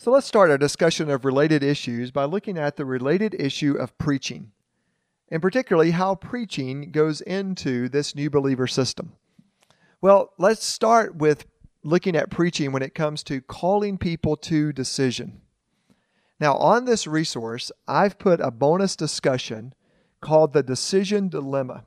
So let's start our discussion of related issues by looking at the related issue of preaching, and particularly how preaching goes into this new believer system. Well, let's start with looking at preaching when it comes to calling people to decision. Now, on this resource, I've put a bonus discussion called the Decision Dilemma.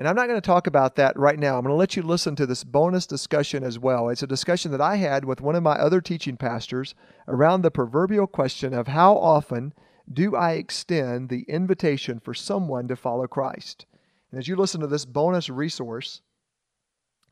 And I'm not going to talk about that right now. I'm going to let you listen to this bonus discussion as well. It's a discussion that I had with one of my other teaching pastors around the proverbial question of how often do I extend the invitation for someone to follow Christ? And as you listen to this bonus resource,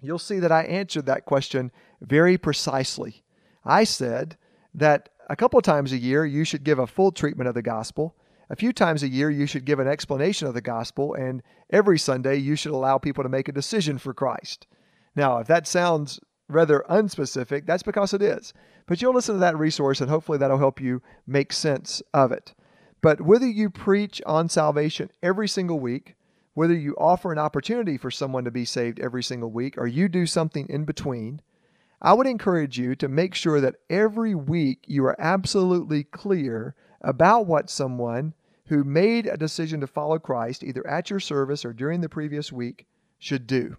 you'll see that I answered that question very precisely. I said that a couple of times a year you should give a full treatment of the gospel a few times a year you should give an explanation of the gospel, and every Sunday you should allow people to make a decision for Christ. Now, if that sounds rather unspecific, that's because it is. But you'll listen to that resource, and hopefully that'll help you make sense of it. But whether you preach on salvation every single week, whether you offer an opportunity for someone to be saved every single week, or you do something in between, I would encourage you to make sure that every week you are absolutely clear about what someone who made a decision to follow Christ, either at your service or during the previous week, should do.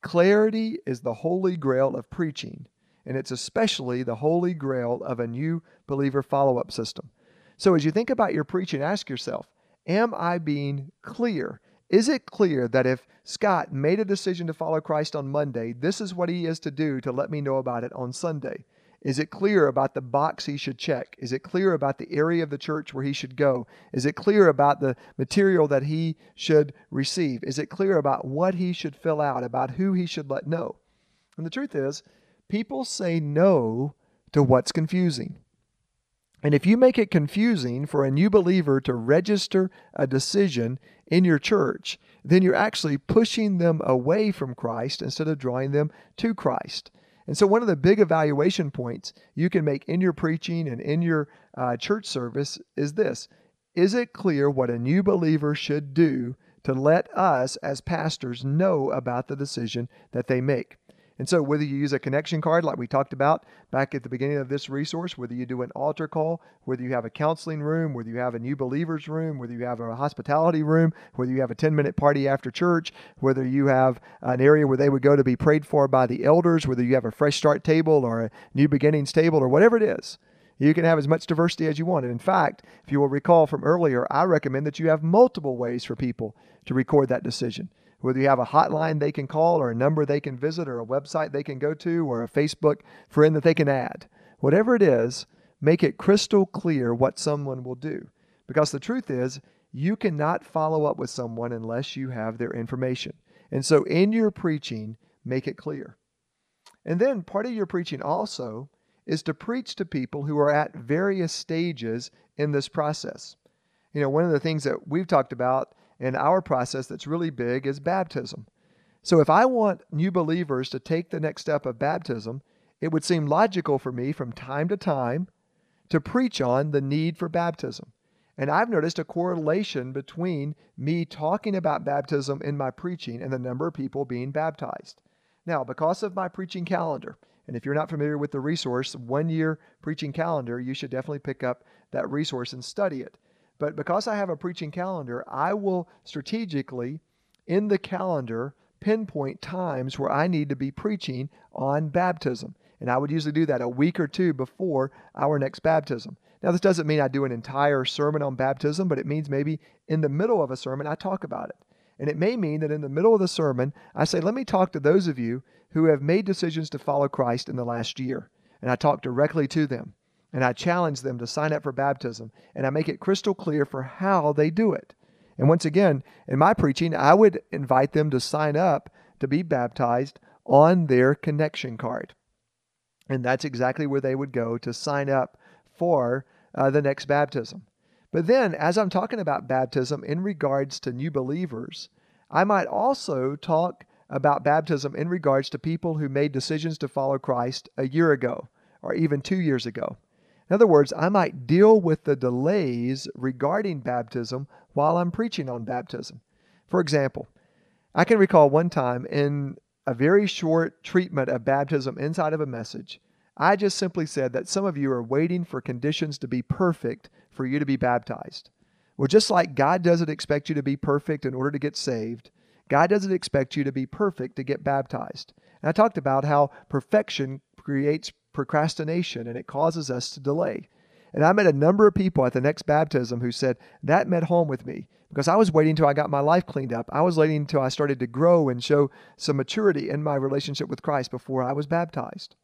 Clarity is the holy grail of preaching, and it's especially the holy grail of a new believer follow up system. So, as you think about your preaching, ask yourself Am I being clear? Is it clear that if Scott made a decision to follow Christ on Monday, this is what he is to do to let me know about it on Sunday? Is it clear about the box he should check? Is it clear about the area of the church where he should go? Is it clear about the material that he should receive? Is it clear about what he should fill out, about who he should let know? And the truth is, people say no to what's confusing. And if you make it confusing for a new believer to register a decision in your church, then you're actually pushing them away from Christ instead of drawing them to Christ. And so, one of the big evaluation points you can make in your preaching and in your uh, church service is this Is it clear what a new believer should do to let us as pastors know about the decision that they make? And so, whether you use a connection card like we talked about back at the beginning of this resource, whether you do an altar call, whether you have a counseling room, whether you have a new believers room, whether you have a hospitality room, whether you have a 10 minute party after church, whether you have an area where they would go to be prayed for by the elders, whether you have a fresh start table or a new beginnings table or whatever it is. You can have as much diversity as you want. And in fact, if you will recall from earlier, I recommend that you have multiple ways for people to record that decision whether you have a hotline they can call or a number they can visit or a website they can go to or a Facebook friend that they can add. Whatever it is, make it crystal clear what someone will do. Because the truth is, you cannot follow up with someone unless you have their information. And so in your preaching, make it clear. And then part of your preaching also is to preach to people who are at various stages in this process. You know, one of the things that we've talked about in our process that's really big is baptism. So if I want new believers to take the next step of baptism, it would seem logical for me from time to time to preach on the need for baptism. And I've noticed a correlation between me talking about baptism in my preaching and the number of people being baptized. Now, because of my preaching calendar, and if you're not familiar with the resource, one year preaching calendar, you should definitely pick up that resource and study it. But because I have a preaching calendar, I will strategically in the calendar pinpoint times where I need to be preaching on baptism. And I would usually do that a week or two before our next baptism. Now, this doesn't mean I do an entire sermon on baptism, but it means maybe in the middle of a sermon I talk about it. And it may mean that in the middle of the sermon, I say, let me talk to those of you who have made decisions to follow Christ in the last year. And I talk directly to them and I challenge them to sign up for baptism, and I make it crystal clear for how they do it. And once again, in my preaching, I would invite them to sign up to be baptized on their connection card. And that's exactly where they would go to sign up for uh, the next baptism. But then, as I'm talking about baptism in regards to new believers, I might also talk about baptism in regards to people who made decisions to follow Christ a year ago or even two years ago. In other words, I might deal with the delays regarding baptism while I'm preaching on baptism. For example, I can recall one time in a very short treatment of baptism inside of a message, I just simply said that some of you are waiting for conditions to be perfect for you to be baptized. Well, just like God doesn't expect you to be perfect in order to get saved, God doesn't expect you to be perfect to get baptized. And I talked about how perfection creates procrastination and it causes us to delay. And I met a number of people at the next baptism who said, That met home with me because I was waiting until I got my life cleaned up. I was waiting until I started to grow and show some maturity in my relationship with Christ before I was baptized.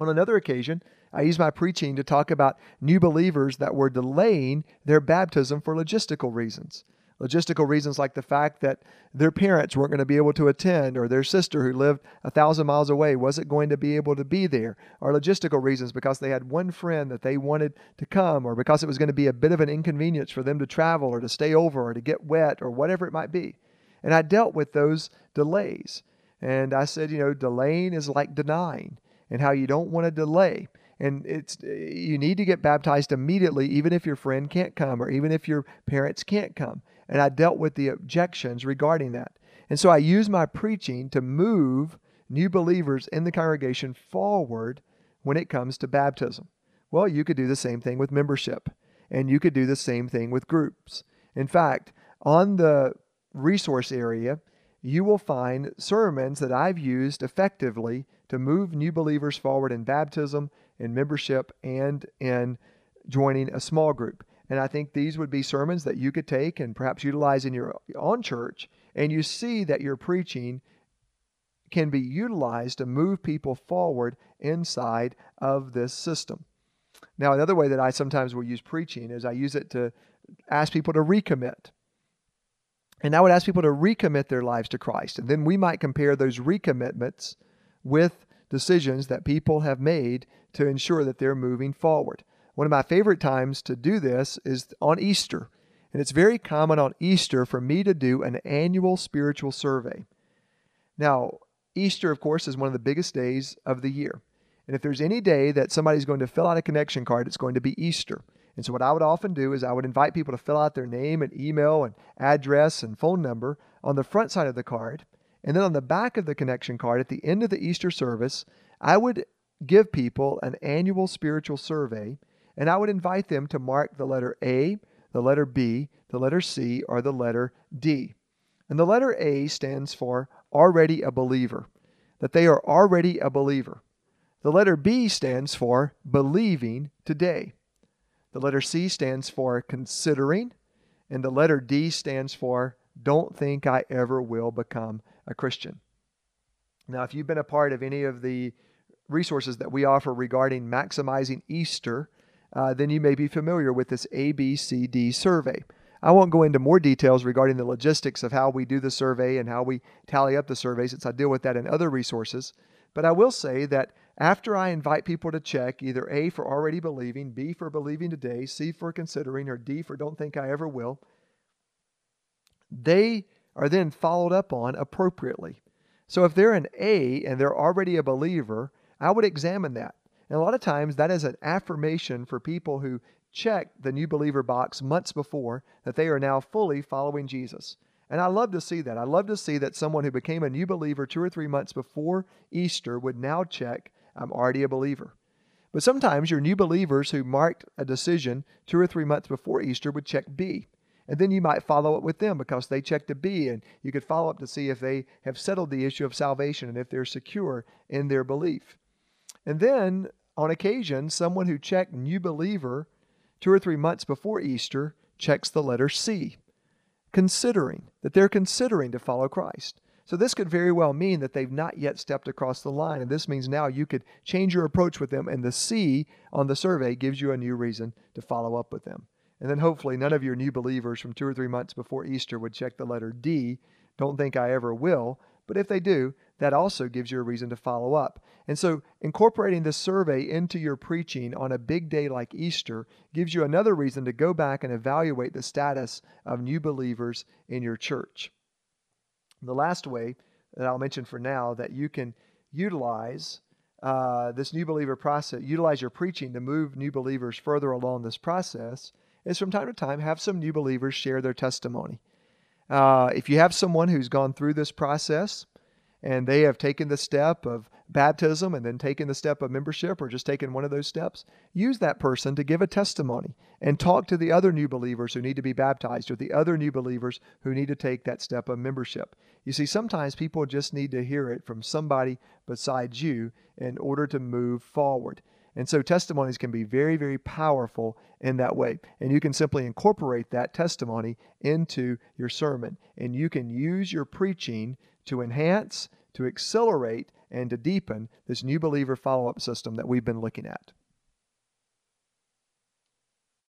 On another occasion, I used my preaching to talk about new believers that were delaying their baptism for logistical reasons. Logistical reasons like the fact that their parents weren't going to be able to attend, or their sister who lived a thousand miles away wasn't going to be able to be there, or logistical reasons because they had one friend that they wanted to come, or because it was going to be a bit of an inconvenience for them to travel, or to stay over, or to get wet, or whatever it might be. And I dealt with those delays. And I said, you know, delaying is like denying, and how you don't want to delay and it's eh, you need to get baptized immediately even if your friend can't come or even if your parents can't come and I dealt with the objections regarding that. And so I used my preaching to move new believers in the congregation forward when it comes to baptism. Well, you could do the same thing with membership, and you could do the same thing with groups. In fact, on the resource area, you will find sermons that I've used effectively to move new believers forward in baptism, in membership, and in joining a small group. And I think these would be sermons that you could take and perhaps utilize in your own church. And you see that your preaching can be utilized to move people forward inside of this system. Now, another way that I sometimes will use preaching is I use it to ask people to recommit. And I would ask people to recommit their lives to Christ. And then we might compare those recommitments with decisions that people have made to ensure that they're moving forward. One of my favorite times to do this is on Easter. And it's very common on Easter for me to do an annual spiritual survey. Now, Easter, of course, is one of the biggest days of the year. And if there's any day that somebody's going to fill out a connection card, it's going to be Easter. And so, what I would often do is I would invite people to fill out their name and email and address and phone number on the front side of the card. And then on the back of the connection card, at the end of the Easter service, I would give people an annual spiritual survey and I would invite them to mark the letter A, the letter B, the letter C, or the letter D. And the letter A stands for already a believer, that they are already a believer. The letter B stands for believing today. The letter C stands for considering. And the letter D stands for don't think I ever will become a Christian. Now, if you've been a part of any of the resources that we offer regarding maximizing Easter, uh, then you may be familiar with this ABCD survey. I won't go into more details regarding the logistics of how we do the survey and how we tally up the survey since I deal with that in other resources. But I will say that after I invite people to check either A for already believing, B for believing today, C for considering, or D for don't think I ever will, they are then followed up on appropriately. So if they're an A and they're already a believer, I would examine that. And a lot of times that is an affirmation for people who check the new believer box months before that they are now fully following Jesus. And I love to see that. I love to see that someone who became a new believer two or three months before Easter would now check, I'm already a believer. But sometimes your new believers who marked a decision two or three months before Easter would check B. And then you might follow up with them because they checked a B, and you could follow up to see if they have settled the issue of salvation and if they're secure in their belief. And then, on occasion, someone who checked new believer two or three months before Easter checks the letter C, considering that they're considering to follow Christ. So, this could very well mean that they've not yet stepped across the line. And this means now you could change your approach with them, and the C on the survey gives you a new reason to follow up with them. And then hopefully, none of your new believers from two or three months before Easter would check the letter D. Don't think I ever will. But if they do, that also gives you a reason to follow up. And so, incorporating this survey into your preaching on a big day like Easter gives you another reason to go back and evaluate the status of new believers in your church. The last way that I'll mention for now that you can utilize uh, this new believer process, utilize your preaching to move new believers further along this process, is from time to time have some new believers share their testimony. Uh, if you have someone who's gone through this process, and they have taken the step of baptism and then taken the step of membership or just taken one of those steps, use that person to give a testimony and talk to the other new believers who need to be baptized or the other new believers who need to take that step of membership. You see, sometimes people just need to hear it from somebody besides you in order to move forward. And so testimonies can be very, very powerful in that way. And you can simply incorporate that testimony into your sermon. And you can use your preaching to enhance, to accelerate, and to deepen this new believer follow up system that we've been looking at.